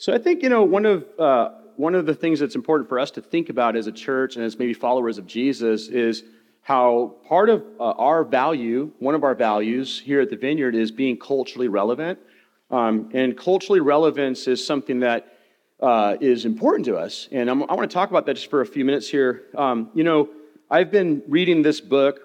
So I think, you know, one of, uh, one of the things that's important for us to think about as a church and as maybe followers of Jesus is how part of uh, our value, one of our values here at the Vineyard, is being culturally relevant. Um, and culturally relevance is something that uh, is important to us. And I'm, i want to talk about that just for a few minutes here. Um, you know, I've been reading this book,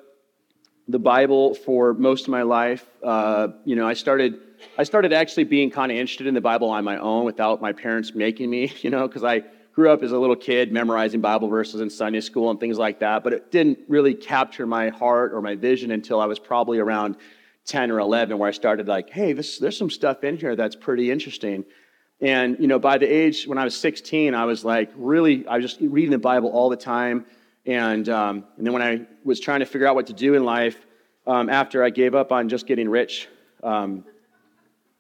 the Bible, for most of my life. Uh, you know, I started I started actually being kind of interested in the Bible on my own without my parents making me. You know, because I grew up as a little kid memorizing Bible verses in Sunday school and things like that, but it didn't really capture my heart or my vision until I was probably around 10 or 11, where I started like, hey, this, there's some stuff in here that's pretty interesting. And, you know, by the age when I was 16, I was like, really, I was just reading the Bible all the time. And, um, and then when I was trying to figure out what to do in life, um, after I gave up on just getting rich, um,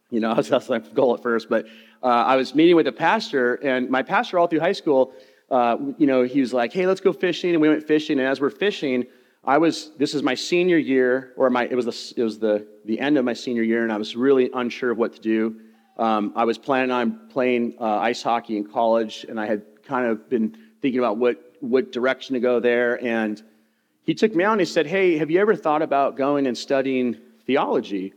you know, that was that's my goal at first, but uh, I was meeting with a pastor, and my pastor all through high school, uh, you know, he was like, hey, let's go fishing. And we went fishing. And as we're fishing, I was, this is my senior year, or my, it was, the, it was the, the end of my senior year, and I was really unsure of what to do. Um, I was planning on playing uh, ice hockey in college, and I had kind of been thinking about what, what direction to go there. And he took me out and he said, Hey, have you ever thought about going and studying theology?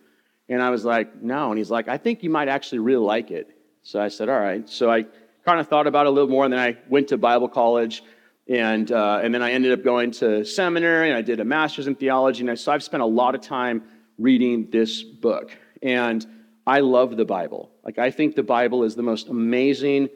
And I was like, No. And he's like, I think you might actually really like it. So I said, All right. So I kind of thought about it a little more, and then I went to Bible college. And, uh, and then I ended up going to seminary, and I did a master's in theology. And I, so I've spent a lot of time reading this book. And I love the Bible. Like, I think the Bible is the most amazing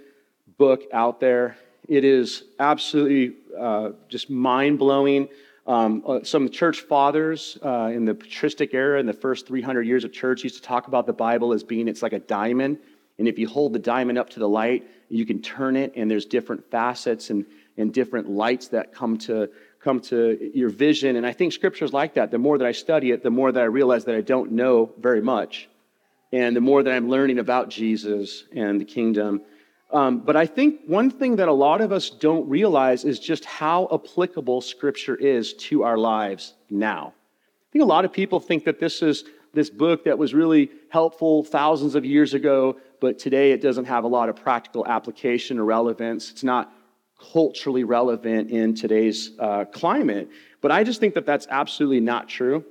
book out there. It is absolutely uh, just mind blowing. Um, uh, some church fathers uh, in the patristic era, in the first 300 years of church, used to talk about the Bible as being it's like a diamond. And if you hold the diamond up to the light, you can turn it, and there's different facets and, and different lights that come to, come to your vision. And I think scripture's like that. The more that I study it, the more that I realize that I don't know very much and the more that I'm learning about Jesus and the kingdom. Um, but I think one thing that a lot of us don't realize is just how applicable Scripture is to our lives now. I think a lot of people think that this is this book that was really helpful thousands of years ago, but today it doesn't have a lot of practical application or relevance. It's not culturally relevant in today's uh, climate. But I just think that that's absolutely not true.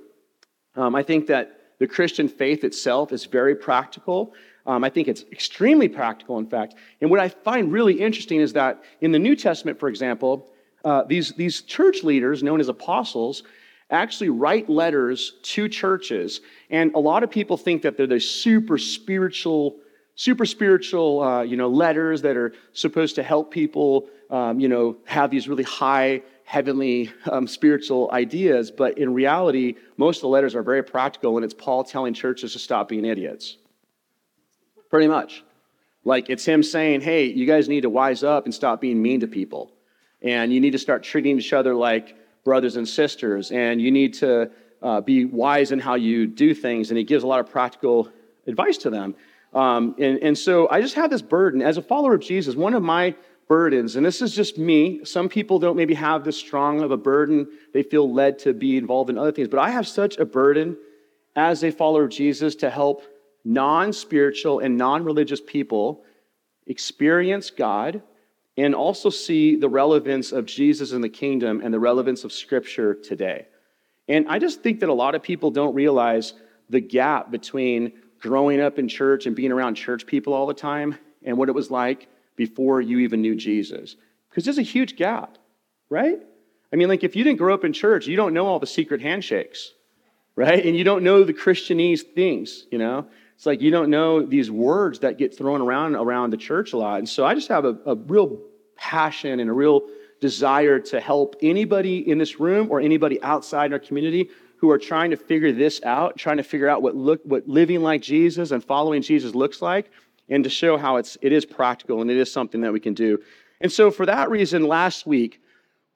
Um, I think that the Christian faith itself is very practical. Um, I think it's extremely practical, in fact. And what I find really interesting is that in the New Testament, for example, uh, these, these church leaders, known as apostles, actually write letters to churches. And a lot of people think that they're the super spiritual, super spiritual, uh, you know, letters that are supposed to help people, um, you know, have these really high heavenly um, spiritual ideas, but in reality, most of the letters are very practical, and it's Paul telling churches to stop being idiots. Pretty much. Like it's him saying, hey, you guys need to wise up and stop being mean to people. And you need to start treating each other like brothers and sisters. And you need to uh, be wise in how you do things. And he gives a lot of practical advice to them. Um, and, and so I just have this burden. As a follower of Jesus, one of my burdens, and this is just me. Some people don't maybe have this strong of a burden. They feel led to be involved in other things. But I have such a burden as a follower of Jesus to help non spiritual and non religious people experience God and also see the relevance of Jesus in the kingdom and the relevance of Scripture today. And I just think that a lot of people don't realize the gap between growing up in church and being around church people all the time and what it was like before you even knew Jesus. Because there's a huge gap, right? I mean, like if you didn't grow up in church, you don't know all the secret handshakes, right? And you don't know the Christianese things, you know? It's like you don't know these words that get thrown around around the church a lot. And so I just have a, a real passion and a real desire to help anybody in this room or anybody outside in our community who are trying to figure this out, trying to figure out what look what living like Jesus and following Jesus looks like and to show how it's, it is practical and it is something that we can do. And so, for that reason, last week,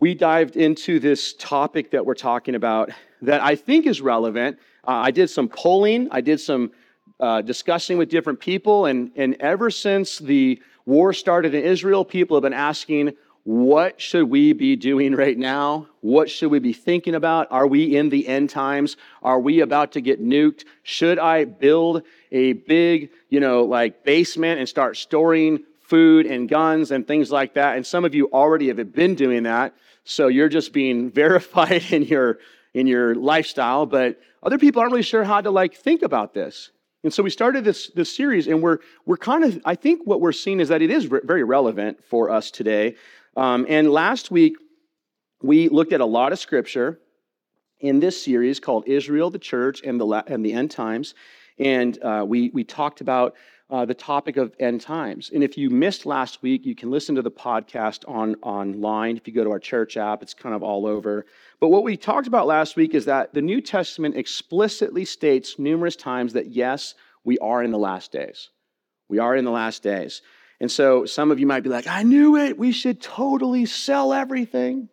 we dived into this topic that we're talking about that I think is relevant. Uh, I did some polling, I did some uh, discussing with different people, and, and ever since the war started in Israel, people have been asking, what should we be doing right now? What should we be thinking about? Are we in the end times? Are we about to get nuked? Should I build a big, you know, like basement and start storing food and guns and things like that? And some of you already have been doing that. So you're just being verified in your in your lifestyle, but other people aren't really sure how to like think about this. And so we started this, this series, and we're, we're kind of, I think what we're seeing is that it is very relevant for us today. Um, and last week, we looked at a lot of scripture in this series called Israel, the Church, and the, and the End Times. And uh, we, we talked about uh, the topic of end times. And if you missed last week, you can listen to the podcast on, online. If you go to our church app, it's kind of all over. But what we talked about last week is that the New Testament explicitly states numerous times that yes, we are in the last days. We are in the last days. And so some of you might be like, I knew it. We should totally sell everything.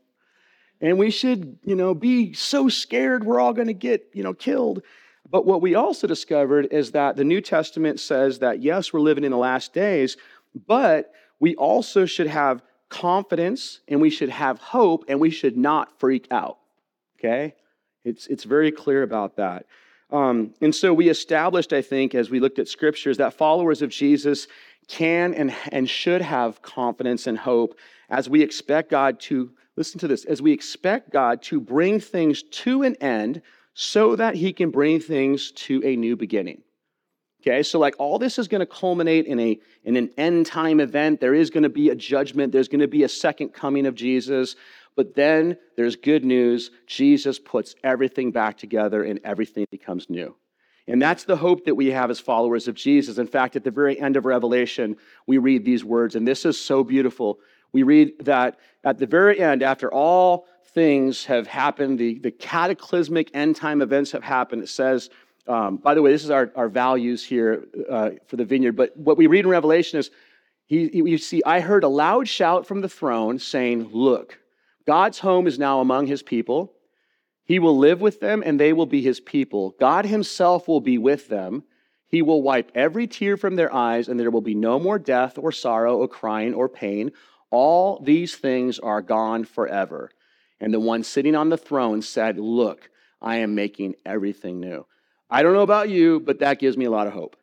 And we should, you know, be so scared we're all going to get, you know, killed. But what we also discovered is that the New Testament says that yes, we're living in the last days, but we also should have confidence and we should have hope and we should not freak out. Okay? It's, it's very clear about that. Um, and so we established, I think, as we looked at scriptures, that followers of Jesus can and, and should have confidence and hope as we expect God to, listen to this, as we expect God to bring things to an end so that he can bring things to a new beginning. Okay, so like all this is going to culminate in a in an end time event. There is going to be a judgment. There's going to be a second coming of Jesus. But then there's good news. Jesus puts everything back together and everything becomes new. And that's the hope that we have as followers of Jesus. In fact, at the very end of Revelation, we read these words, and this is so beautiful. We read that at the very end, after all things have happened, the, the cataclysmic end time events have happened, it says, um, by the way, this is our, our values here uh, for the vineyard, but what we read in Revelation is, he, you see, I heard a loud shout from the throne saying, Look, God's home is now among his people. He will live with them and they will be his people. God himself will be with them. He will wipe every tear from their eyes, and there will be no more death or sorrow or crying or pain. All these things are gone forever. And the one sitting on the throne said, Look, I am making everything new. I don't know about you, but that gives me a lot of hope.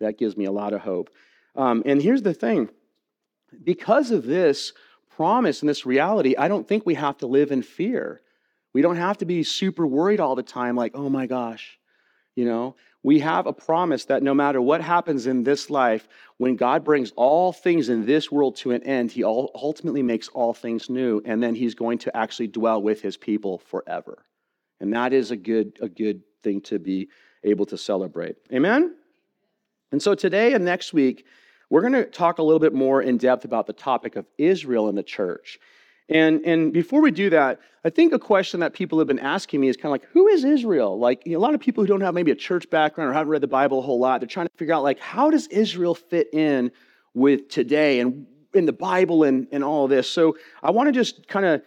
That gives me a lot of hope. Um, and here's the thing because of this promise and this reality, I don't think we have to live in fear. We don't have to be super worried all the time, like, oh my gosh. You know, we have a promise that no matter what happens in this life, when God brings all things in this world to an end, He ultimately makes all things new, and then He's going to actually dwell with His people forever. And that is a good, a good thing to be able to celebrate. Amen? And so today and next week, we're going to talk a little bit more in depth about the topic of Israel and the church. And, and before we do that, I think a question that people have been asking me is kind of like, who is Israel? Like, you know, a lot of people who don't have maybe a church background or haven't read the Bible a whole lot, they're trying to figure out, like, how does Israel fit in with today and in the Bible and, and all this? So I want to just kind of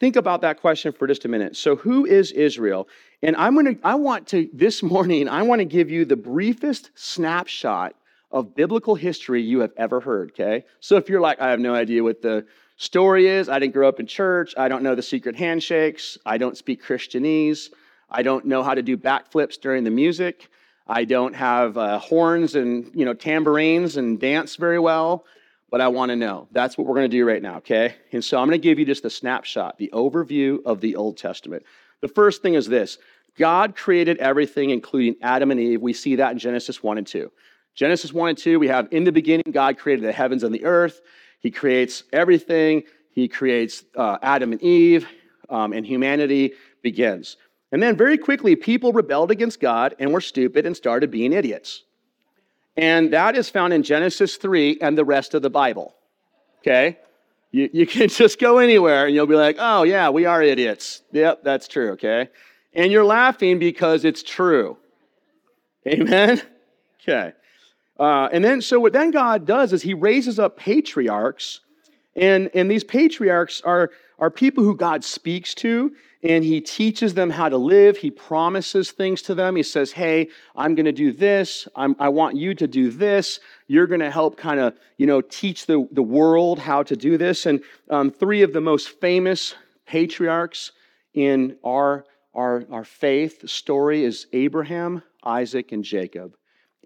think about that question for just a minute. So, who is Israel? And I'm going to, I want to, this morning, I want to give you the briefest snapshot of biblical history you have ever heard, okay? So if you're like, I have no idea what the story is. I didn't grow up in church. I don't know the secret handshakes. I don't speak Christianese. I don't know how to do backflips during the music. I don't have uh, horns and you know tambourines and dance very well, but I want to know. That's what we're going to do right now, okay? And so I'm going to give you just a snapshot, the overview of the Old Testament. The first thing is this God created everything, including Adam and Eve. We see that in Genesis 1 and 2. Genesis 1 and 2, we have in the beginning, God created the heavens and the earth. He creates everything. He creates uh, Adam and Eve, um, and humanity begins. And then very quickly, people rebelled against God and were stupid and started being idiots. And that is found in Genesis 3 and the rest of the Bible. Okay? You, you can just go anywhere and you'll be like, oh, yeah, we are idiots. Yep, that's true, okay? And you're laughing because it's true. Amen? Okay. Uh, and then, so what then God does is He raises up patriarchs, and, and these patriarchs are, are people who God speaks to, and he teaches them how to live. He promises things to them. He says, Hey, I'm going to do this. I'm, i want you to do this. You're going to help kind of, you know, teach the, the world how to do this. And um, three of the most famous patriarchs in our, our, our faith story is Abraham, Isaac, and Jacob.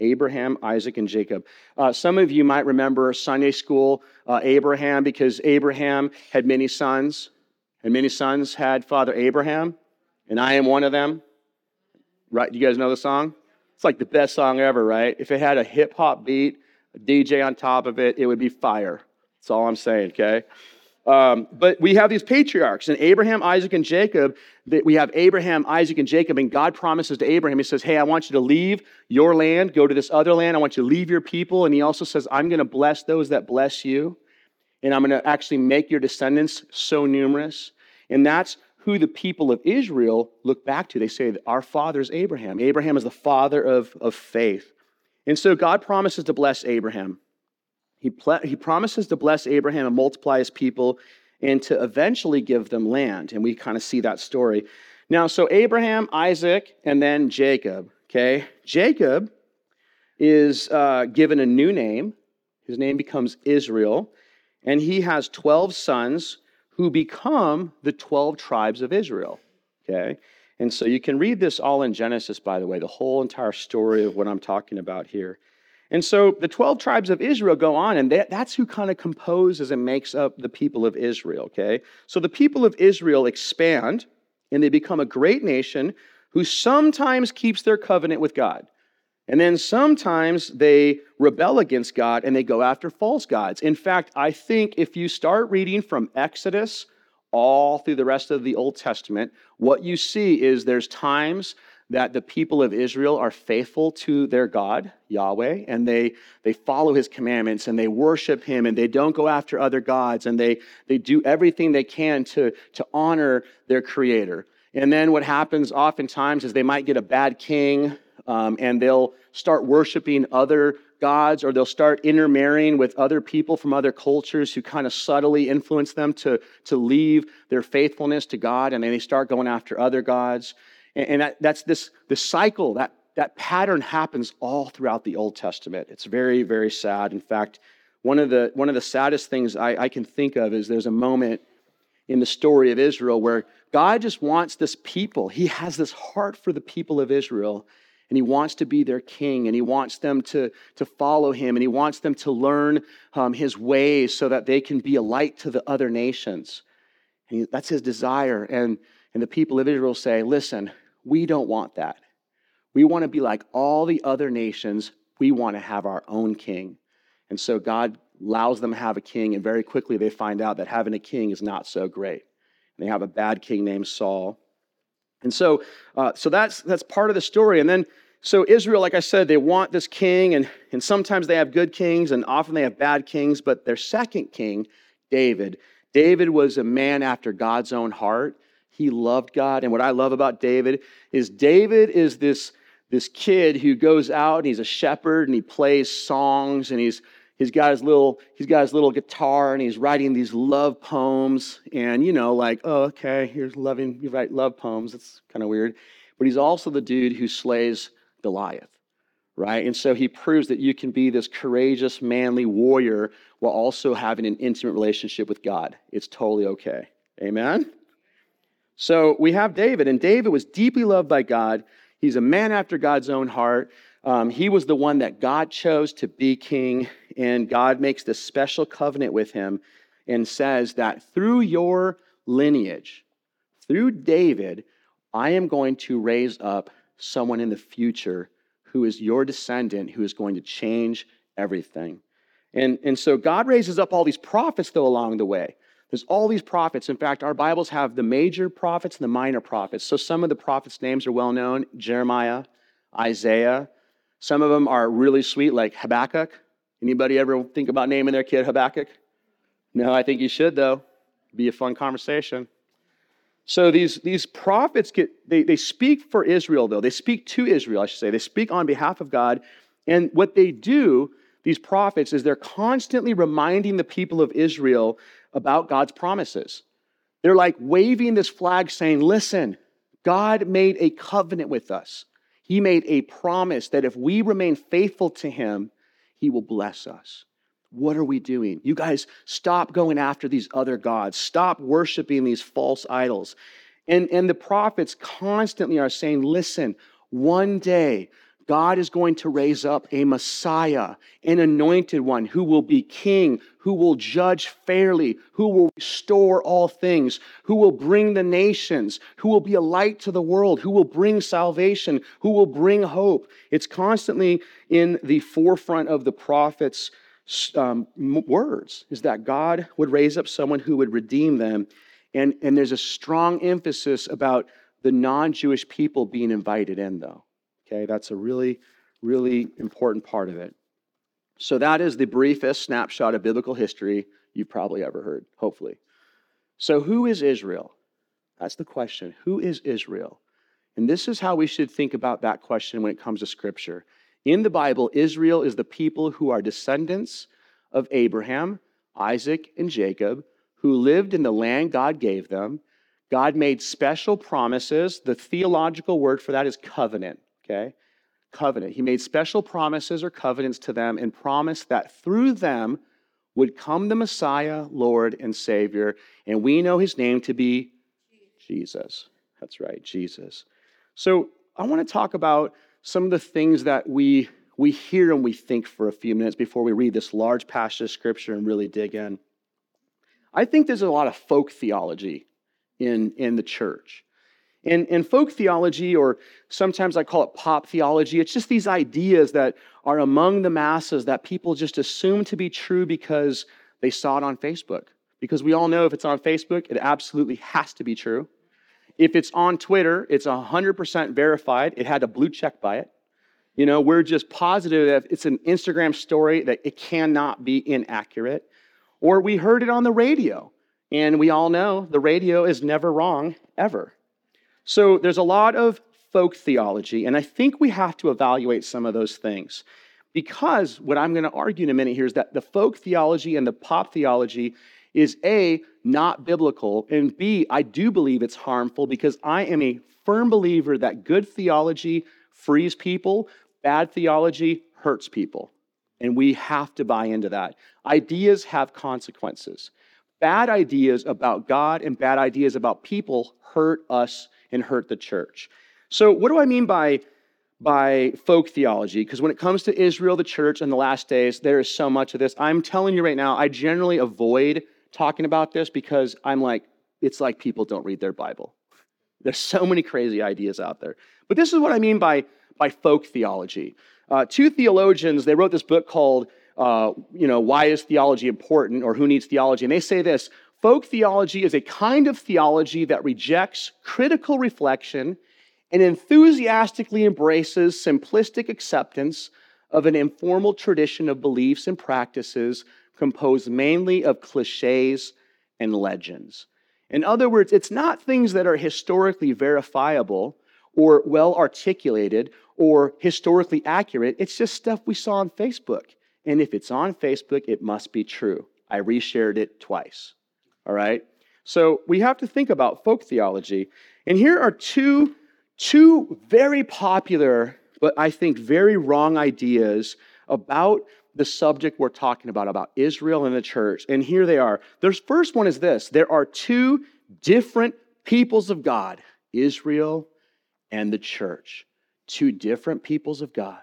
Abraham, Isaac, and Jacob. Uh, some of you might remember Sunday school uh, Abraham because Abraham had many sons and many sons had Father Abraham, and I am one of them. Right? Do you guys know the song? It's like the best song ever, right? If it had a hip hop beat, a DJ on top of it, it would be fire. That's all I'm saying, okay? Um, but we have these patriarchs, and Abraham, Isaac, and Jacob. That We have Abraham, Isaac, and Jacob, and God promises to Abraham, He says, Hey, I want you to leave your land, go to this other land. I want you to leave your people. And He also says, I'm going to bless those that bless you and I'm going to actually make your descendants so numerous. And that's who the people of Israel look back to. They say our father is Abraham. Abraham is the father of, of faith. And so God promises to bless Abraham. He, he promises to bless Abraham and multiply his people and to eventually give them land. And we kind of see that story. Now, so Abraham, Isaac, and then Jacob. Okay? Jacob is uh, given a new name. His name becomes Israel and he has 12 sons who become the 12 tribes of Israel. Okay? And so you can read this all in Genesis, by the way, the whole entire story of what I'm talking about here. And so the 12 tribes of Israel go on, and that's who kind of composes and makes up the people of Israel, okay? So the people of Israel expand, and they become a great nation who sometimes keeps their covenant with God. And then sometimes they rebel against God and they go after false gods. In fact, I think if you start reading from Exodus all through the rest of the Old Testament, what you see is there's times that the people of Israel are faithful to their God, Yahweh, and they, they follow his commandments and they worship him and they don't go after other gods and they, they do everything they can to, to honor their creator. And then what happens oftentimes is they might get a bad king um, and they'll start worshiping other gods or they'll start intermarrying with other people from other cultures who kind of subtly influence them to, to leave their faithfulness to God and then they start going after other gods. And, that, that's this, this cycle, that, that pattern happens all throughout the Old Testament. It's very, very sad. In fact, one of the, one of the saddest things I, I can think of is there's a moment in the story of Israel where God just wants this people. He has this heart for the people of Israel and he wants to be their king and he wants them to, to follow him and he wants them to learn um, his ways so that they can be a light to the other nations and he, that's his desire and, and the people of israel say listen we don't want that we want to be like all the other nations we want to have our own king and so god allows them to have a king and very quickly they find out that having a king is not so great and they have a bad king named saul and so, uh, so that's, that's part of the story. And then, so Israel, like I said, they want this king, and, and sometimes they have good kings, and often they have bad kings. But their second king, David, David was a man after God's own heart. He loved God. And what I love about David is David is this, this kid who goes out and he's a shepherd and he plays songs and he's he's got his little he's got his little guitar and he's writing these love poems. And you know like oh okay here's loving you write love poems. It's kind of weird. But he's also the dude who slays goliath right? And so he proves that you can be this courageous manly warrior while also having an intimate relationship with god. It's totally okay. Amen so we have david and david was deeply loved by god he's a man after god's own heart um, he was the one that God chose to be king, and God makes this special covenant with him and says that through your lineage, through David, I am going to raise up someone in the future who is your descendant who is going to change everything. And, and so God raises up all these prophets, though, along the way. There's all these prophets. In fact, our Bibles have the major prophets and the minor prophets. So some of the prophets' names are well known Jeremiah, Isaiah, some of them are really sweet, like Habakkuk. Anybody ever think about naming their kid Habakkuk? No, I think you should, though. Be a fun conversation. So these, these prophets get they, they speak for Israel, though. They speak to Israel, I should say. They speak on behalf of God. And what they do, these prophets, is they're constantly reminding the people of Israel about God's promises. They're like waving this flag saying, listen, God made a covenant with us. He made a promise that if we remain faithful to Him, He will bless us. What are we doing? You guys, stop going after these other gods. Stop worshiping these false idols. And, and the prophets constantly are saying, listen, one day God is going to raise up a Messiah, an anointed one who will be king, who will judge fairly, who will restore all things, who will bring the nations, who will be a light to the world, who will bring salvation, who will bring hope. It's constantly in the forefront of the prophets' um, words is that God would raise up someone who would redeem them. And, and there's a strong emphasis about the non Jewish people being invited in, though. Okay, that's a really, really important part of it. So, that is the briefest snapshot of biblical history you've probably ever heard, hopefully. So, who is Israel? That's the question. Who is Israel? And this is how we should think about that question when it comes to Scripture. In the Bible, Israel is the people who are descendants of Abraham, Isaac, and Jacob, who lived in the land God gave them. God made special promises. The theological word for that is covenant, okay? Covenant. He made special promises or covenants to them and promised that through them would come the Messiah, Lord, and Savior. And we know his name to be Jesus. That's right, Jesus. So I want to talk about some of the things that we, we hear and we think for a few minutes before we read this large passage of scripture and really dig in. I think there's a lot of folk theology in, in the church. And, and folk theology, or sometimes I call it pop theology, it's just these ideas that are among the masses that people just assume to be true because they saw it on Facebook. Because we all know if it's on Facebook, it absolutely has to be true. If it's on Twitter, it's 100% verified. It had a blue check by it. You know, we're just positive that it's an Instagram story that it cannot be inaccurate. Or we heard it on the radio. And we all know the radio is never wrong, ever. So there's a lot of folk theology, and I think we have to evaluate some of those things. Because what I'm going to argue in a minute here is that the folk theology and the pop theology is A, not biblical, and B, I do believe it's harmful because I am a firm believer that good theology frees people, bad theology hurts people. And we have to buy into that. Ideas have consequences. Bad ideas about God and bad ideas about people hurt us and hurt the church. So, what do I mean by by folk theology because when it comes to Israel, the church, and the last days, there is so much of this. I'm telling you right now, I generally avoid talking about this because I'm like, it's like people don't read their Bible. There's so many crazy ideas out there. But this is what I mean by, by folk theology. Uh, two theologians, they wrote this book called, uh, you know, Why is Theology Important or Who Needs Theology? And they say this folk theology is a kind of theology that rejects critical reflection and enthusiastically embraces simplistic acceptance of an informal tradition of beliefs and practices composed mainly of cliches and legends. In other words, it's not things that are historically verifiable or well articulated or historically accurate. It's just stuff we saw on Facebook. And if it's on Facebook, it must be true. I reshared it twice. All right? So we have to think about folk theology. And here are two, two very popular, but I think very wrong ideas about the subject we're talking about, about Israel and the church. And here they are. The first one is this there are two different peoples of God Israel and the church. Two different peoples of God.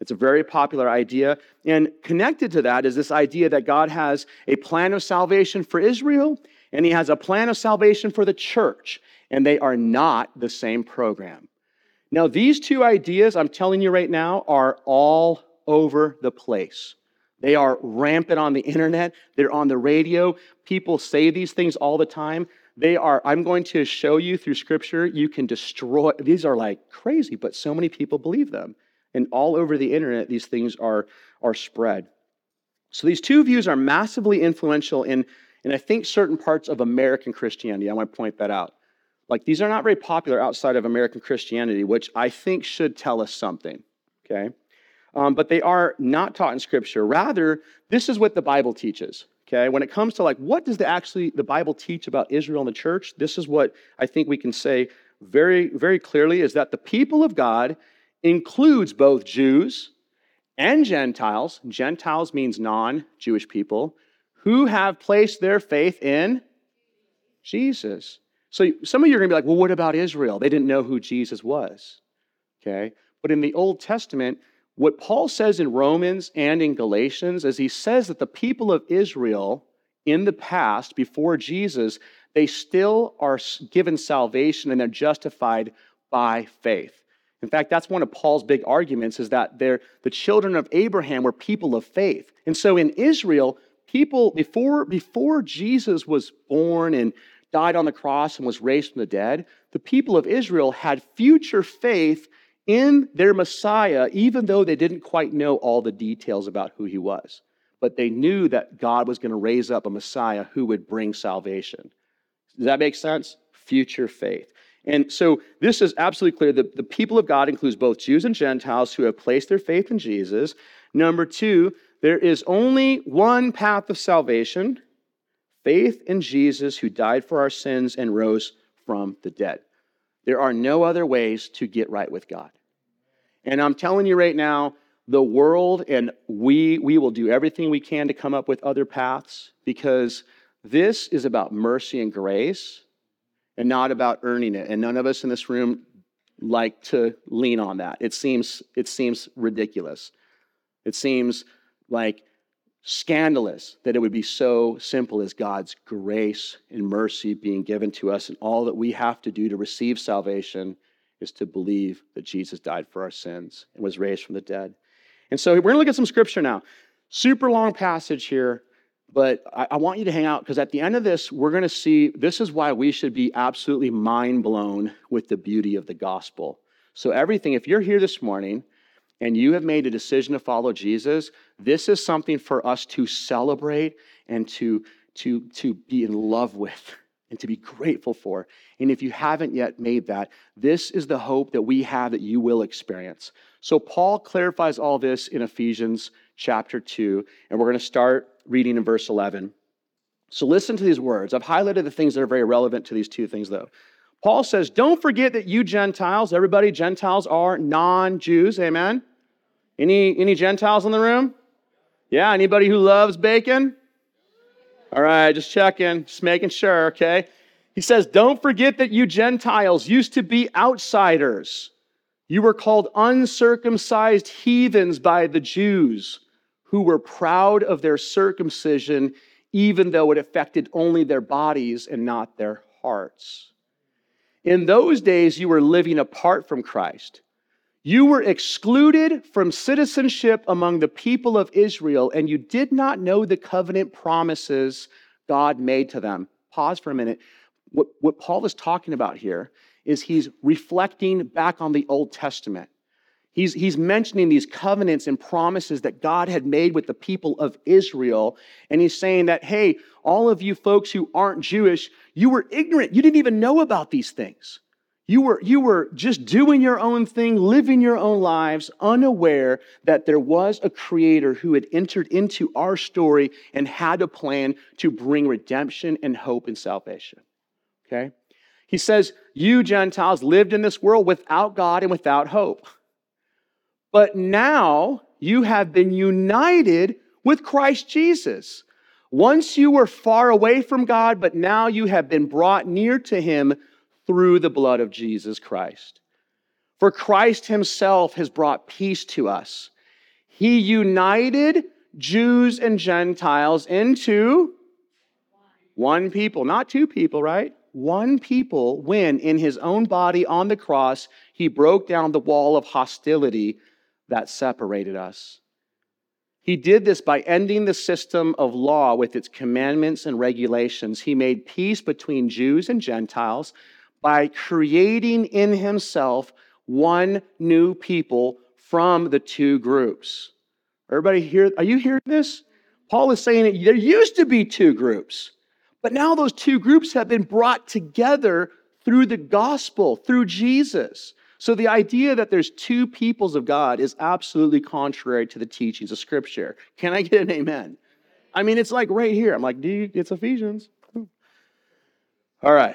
It's a very popular idea. And connected to that is this idea that God has a plan of salvation for Israel and he has a plan of salvation for the church, and they are not the same program. Now, these two ideas, I'm telling you right now, are all over the place. They are rampant on the internet, they're on the radio. People say these things all the time. They are, I'm going to show you through scripture, you can destroy, these are like crazy, but so many people believe them. And all over the internet, these things are, are spread. So these two views are massively influential in, in, I think, certain parts of American Christianity. I want to point that out. Like, these are not very popular outside of American Christianity, which I think should tell us something, okay? um, but they are not taught in Scripture. Rather, this is what the Bible teaches. Okay, when it comes to like what does the actually the Bible teach about Israel and the church, this is what I think we can say very, very clearly is that the people of God includes both Jews and Gentiles. Gentiles means non-Jewish people who have placed their faith in Jesus. So some of you are going to be like, well, what about Israel? They didn't know who Jesus was. Okay? But in the Old Testament, what Paul says in Romans and in Galatians is he says that the people of Israel in the past, before Jesus, they still are given salvation and they're justified by faith. In fact, that's one of Paul's big arguments is that they're, the children of Abraham were people of faith. And so in Israel, people, before, before Jesus was born and died on the cross and was raised from the dead, the people of Israel had future faith in their Messiah, even though they didn't quite know all the details about who he was. But they knew that God was going to raise up a Messiah who would bring salvation. Does that make sense? Future faith. And so this is absolutely clear that the people of God includes both Jews and Gentiles who have placed their faith in Jesus. Number two, there is only one path of salvation faith in Jesus who died for our sins and rose from the dead. There are no other ways to get right with God. And I'm telling you right now, the world and we, we will do everything we can to come up with other paths because this is about mercy and grace and not about earning it. And none of us in this room like to lean on that. It seems, it seems ridiculous. It seems like scandalous that it would be so simple as God's grace and mercy being given to us, and all that we have to do to receive salvation is to believe that Jesus died for our sins and was raised from the dead. And so we're going to look at some scripture now. Super long passage here, but I, I want you to hang out because at the end of this, we're going to see this is why we should be absolutely mind blown with the beauty of the gospel. So, everything, if you're here this morning and you have made a decision to follow Jesus, this is something for us to celebrate and to, to, to be in love with and to be grateful for. And if you haven't yet made that, this is the hope that we have that you will experience. So, Paul clarifies all this in Ephesians chapter 2, and we're going to start reading in verse 11. So, listen to these words. I've highlighted the things that are very relevant to these two things, though. Paul says, Don't forget that you Gentiles, everybody, Gentiles are non Jews, amen? Any, any Gentiles in the room? Yeah, anybody who loves bacon? All right, just checking, just making sure, okay? He says, Don't forget that you Gentiles used to be outsiders. You were called uncircumcised heathens by the Jews who were proud of their circumcision, even though it affected only their bodies and not their hearts. In those days, you were living apart from Christ. You were excluded from citizenship among the people of Israel, and you did not know the covenant promises God made to them. Pause for a minute. What, what Paul is talking about here is he's reflecting back on the Old Testament. He's, he's mentioning these covenants and promises that God had made with the people of Israel. And he's saying that, hey, all of you folks who aren't Jewish, you were ignorant. You didn't even know about these things. You were, you were just doing your own thing, living your own lives, unaware that there was a creator who had entered into our story and had a plan to bring redemption and hope and salvation. Okay? He says, You Gentiles lived in this world without God and without hope. But now you have been united with Christ Jesus. Once you were far away from God, but now you have been brought near to him through the blood of Jesus Christ. For Christ himself has brought peace to us. He united Jews and Gentiles into one people, not two people, right? One people when in his own body on the cross, he broke down the wall of hostility that separated us. He did this by ending the system of law with its commandments and regulations. He made peace between Jews and Gentiles by creating in himself one new people from the two groups. Everybody here, are you hearing this? Paul is saying that there used to be two groups, but now those two groups have been brought together through the gospel, through Jesus. So the idea that there's two peoples of God is absolutely contrary to the teachings of Scripture. Can I get an amen? I mean, it's like right here. I'm like, you, it's Ephesians. All right.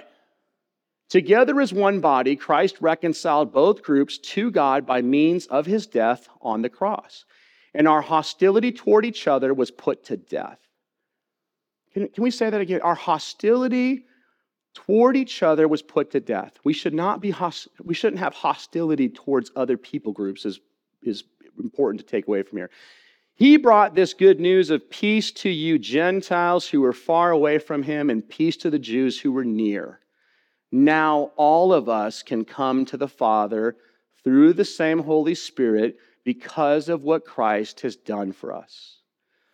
Together as one body, Christ reconciled both groups to God by means of his death on the cross. And our hostility toward each other was put to death. Can, can we say that again? Our hostility toward each other was put to death. We should not be host- we shouldn't have hostility towards other people groups is, is important to take away from here. He brought this good news of peace to you Gentiles who were far away from him and peace to the Jews who were near. Now all of us can come to the Father through the same Holy Spirit because of what Christ has done for us.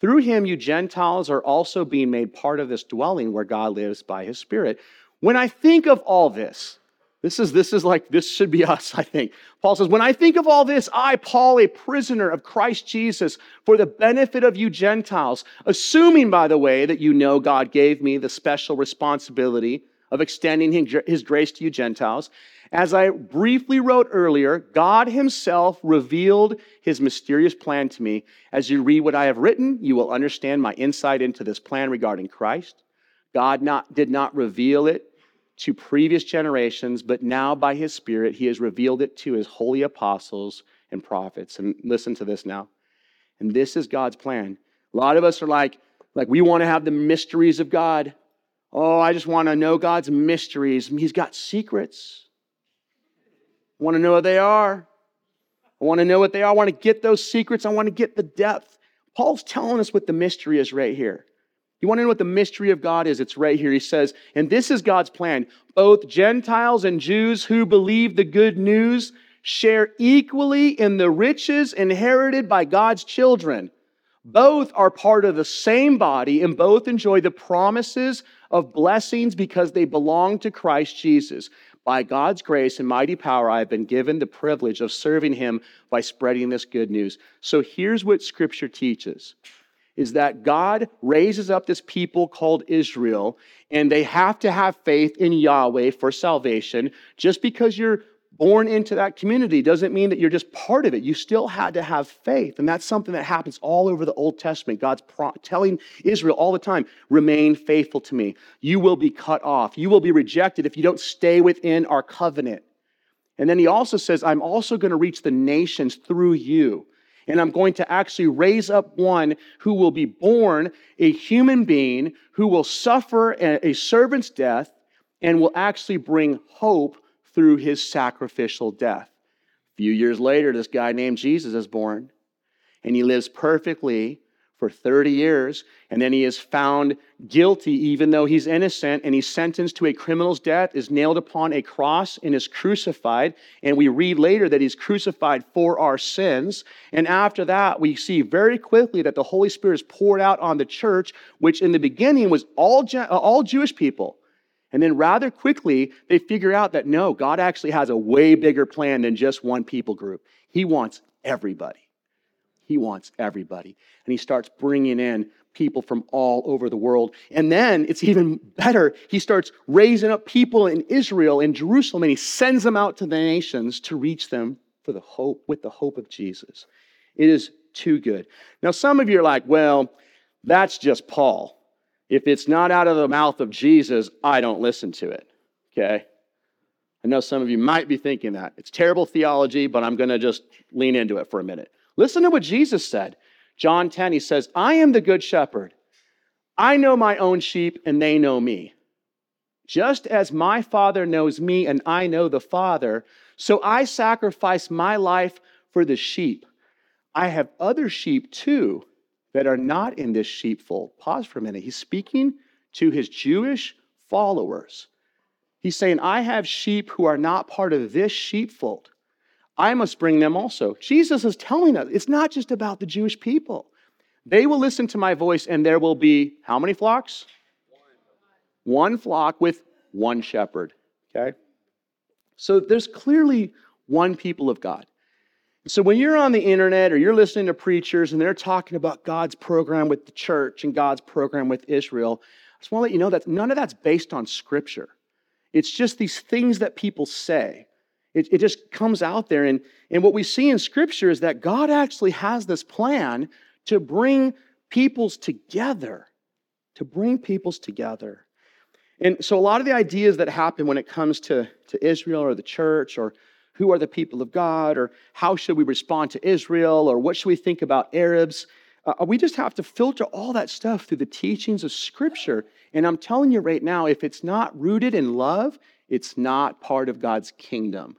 Through him, you Gentiles are also being made part of this dwelling where God lives by his Spirit. When I think of all this, this is, this is like, this should be us, I think. Paul says, When I think of all this, I, Paul, a prisoner of Christ Jesus, for the benefit of you Gentiles, assuming, by the way, that you know God gave me the special responsibility of extending his grace to you Gentiles. As I briefly wrote earlier, God Himself revealed His mysterious plan to me. As you read what I have written, you will understand my insight into this plan regarding Christ. God not, did not reveal it to previous generations, but now by His Spirit, He has revealed it to His holy apostles and prophets. And listen to this now. And this is God's plan. A lot of us are like, like we want to have the mysteries of God. Oh, I just want to know God's mysteries. He's got secrets. I want to know what they are. I want to know what they are. I want to get those secrets. I want to get the depth. Paul's telling us what the mystery is right here. You want to know what the mystery of God is? It's right here. He says, and this is God's plan. Both Gentiles and Jews who believe the good news share equally in the riches inherited by God's children. Both are part of the same body and both enjoy the promises of blessings because they belong to Christ Jesus. By God's grace and mighty power, I have been given the privilege of serving him by spreading this good news. So here's what scripture teaches is that God raises up this people called Israel, and they have to have faith in Yahweh for salvation. Just because you're born into that community doesn't mean that you're just part of it. You still had to have faith. And that's something that happens all over the Old Testament. God's pro- telling Israel all the time remain faithful to me. You will be cut off. You will be rejected if you don't stay within our covenant. And then he also says, I'm also going to reach the nations through you. And I'm going to actually raise up one who will be born a human being who will suffer a servant's death and will actually bring hope through his sacrificial death. A few years later, this guy named Jesus is born, and he lives perfectly for 30 years, and then he is found guilty even though he's innocent, and he's sentenced to a criminal's death, is nailed upon a cross, and is crucified. And we read later that he's crucified for our sins. And after that, we see very quickly that the Holy Spirit is poured out on the church, which in the beginning was all, all Jewish people. And then rather quickly, they figure out that no, God actually has a way bigger plan than just one people group. He wants everybody. He wants everybody. And he starts bringing in people from all over the world. And then it's even better. He starts raising up people in Israel and Jerusalem and he sends them out to the nations to reach them for the hope with the hope of Jesus. It is too good. Now some of you are like, well, that's just Paul. If it's not out of the mouth of Jesus, I don't listen to it. Okay? I know some of you might be thinking that. It's terrible theology, but I'm going to just lean into it for a minute. Listen to what Jesus said. John 10, he says, I am the good shepherd. I know my own sheep, and they know me. Just as my Father knows me, and I know the Father, so I sacrifice my life for the sheep. I have other sheep too that are not in this sheepfold. Pause for a minute. He's speaking to his Jewish followers. He's saying, I have sheep who are not part of this sheepfold. I must bring them also. Jesus is telling us it's not just about the Jewish people. They will listen to my voice, and there will be how many flocks? One, flock with one shepherd. Okay? So there's clearly one people of God. So when you're on the internet or you're listening to preachers and they're talking about God's program with the church and God's program with Israel, I just want to let you know that none of that's based on scripture. It's just these things that people say. It, it just comes out there. And, and what we see in scripture is that God actually has this plan to bring peoples together, to bring peoples together. And so a lot of the ideas that happen when it comes to, to Israel or the church or who are the people of God, or how should we respond to Israel, or what should we think about Arabs. Uh, we just have to filter all that stuff through the teachings of Scripture. And I'm telling you right now, if it's not rooted in love, it's not part of God's kingdom.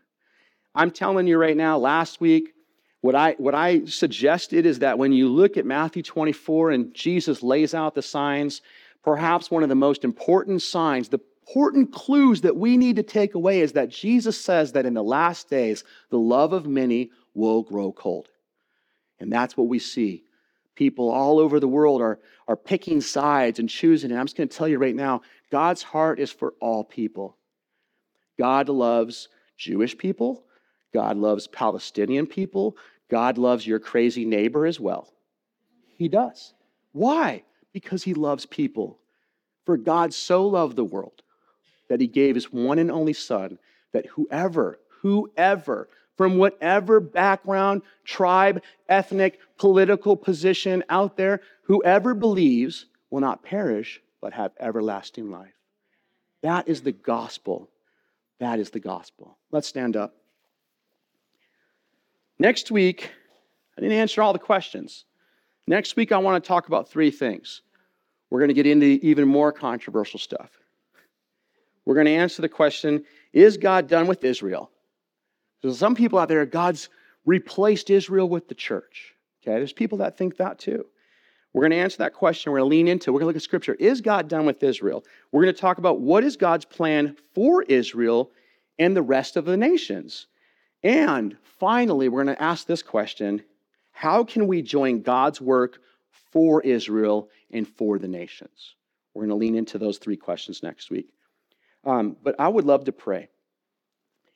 I'm telling you right now, last week, what I, what I suggested is that when you look at Matthew 24 and Jesus lays out the signs, perhaps one of the most important signs, the important clues that we need to take away is that Jesus says that in the last days, the love of many will grow cold. And that's what we see. People all over the world are, are picking sides and choosing. And I'm just going to tell you right now God's heart is for all people. God loves Jewish people, God loves Palestinian people, God loves your crazy neighbor as well. He does. Why? Because he loves people. For God so loved the world that he gave his one and only son, that whoever, whoever, from whatever background, tribe, ethnic, political position out there, whoever believes will not perish, but have everlasting life. That is the gospel. That is the gospel. Let's stand up. Next week, I didn't answer all the questions. Next week, I want to talk about three things. We're going to get into even more controversial stuff. We're going to answer the question Is God done with Israel? So some people out there, God's replaced Israel with the church. Okay, there's people that think that too. We're going to answer that question. We're going to lean into. We're going to look at scripture. Is God done with Israel? We're going to talk about what is God's plan for Israel and the rest of the nations. And finally, we're going to ask this question How can we join God's work for Israel and for the nations? We're going to lean into those three questions next week. Um, but I would love to pray.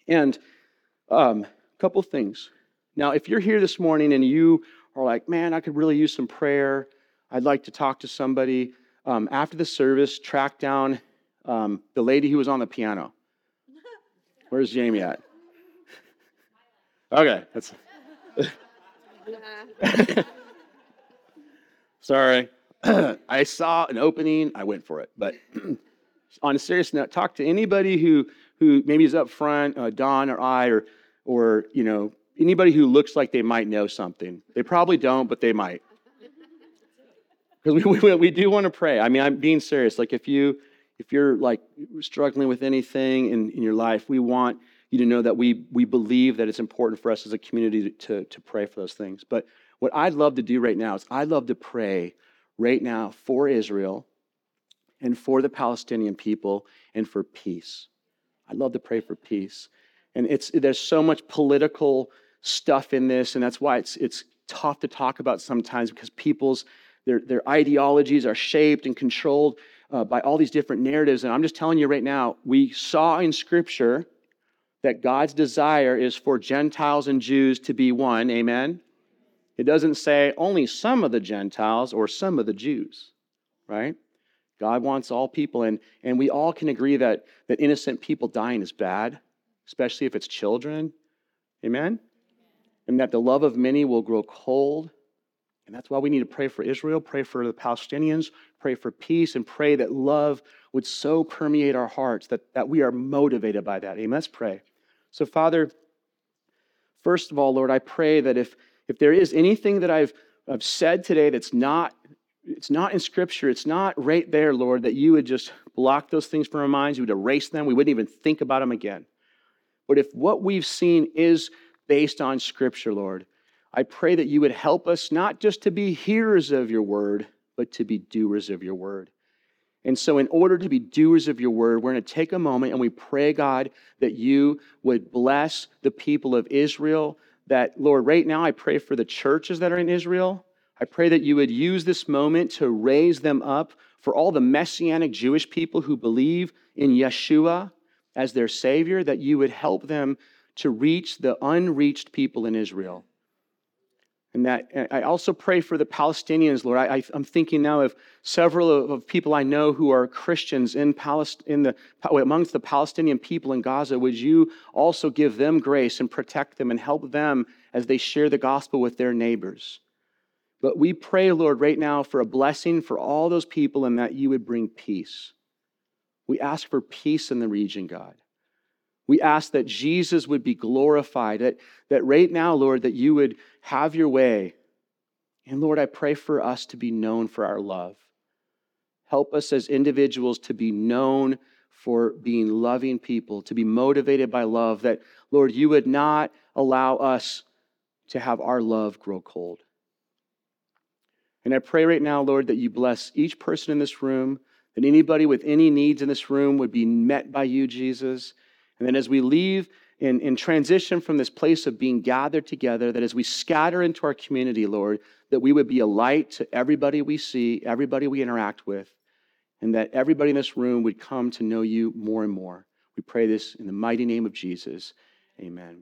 And a um, couple things. Now, if you're here this morning and you are like, man, I could really use some prayer, I'd like to talk to somebody. Um, after the service, track down um, the lady who was on the piano. Where's Jamie at? Okay, that's. Sorry. I saw an opening, I went for it. But on a serious note, talk to anybody who, who maybe is up front, uh, Don or I, or, or, you know, anybody who looks like they might know something. They probably don't, but they might. Because we, we, we do want to pray. I mean, I'm being serious. Like if you, if you're like struggling with anything in, in your life, we want you to know that we, we believe that it's important for us as a community to, to pray for those things. But what I'd love to do right now is I'd love to pray right now for Israel and for the Palestinian people and for peace. I'd love to pray for peace. And it's, there's so much political stuff in this, and that's why it's, it's tough to talk about sometimes because people's their, their ideologies are shaped and controlled uh, by all these different narratives. And I'm just telling you right now, we saw in Scripture that God's desire is for Gentiles and Jews to be one. Amen? It doesn't say only some of the Gentiles or some of the Jews, right? God wants all people, and, and we all can agree that, that innocent people dying is bad, especially if it's children. Amen? And that the love of many will grow cold. And that's why we need to pray for Israel, pray for the Palestinians, pray for peace, and pray that love would so permeate our hearts that, that we are motivated by that. Amen. Let's pray. So, Father, first of all, Lord, I pray that if, if there is anything that I've, I've said today that's not it's not in Scripture. It's not right there, Lord, that you would just block those things from our minds. You would erase them. We wouldn't even think about them again. But if what we've seen is based on Scripture, Lord, I pray that you would help us not just to be hearers of your word, but to be doers of your word. And so, in order to be doers of your word, we're going to take a moment and we pray, God, that you would bless the people of Israel. That, Lord, right now I pray for the churches that are in Israel. I pray that you would use this moment to raise them up for all the messianic Jewish people who believe in Yeshua as their Savior, that you would help them to reach the unreached people in Israel. And that I also pray for the Palestinians, Lord. I, am thinking now of several of, of, people I know who are Christians in Palest, in the, amongst the Palestinian people in Gaza. Would you also give them grace and protect them and help them as they share the gospel with their neighbors? But we pray, Lord, right now for a blessing for all those people and that you would bring peace. We ask for peace in the region, God. We ask that Jesus would be glorified, that, that right now, Lord, that you would have your way. And Lord, I pray for us to be known for our love. Help us as individuals to be known for being loving people, to be motivated by love, that, Lord, you would not allow us to have our love grow cold. And I pray right now, Lord, that you bless each person in this room, that anybody with any needs in this room would be met by you, Jesus. And then as we leave in, in transition from this place of being gathered together, that as we scatter into our community, Lord, that we would be a light to everybody we see, everybody we interact with, and that everybody in this room would come to know you more and more. We pray this in the mighty name of Jesus. Amen.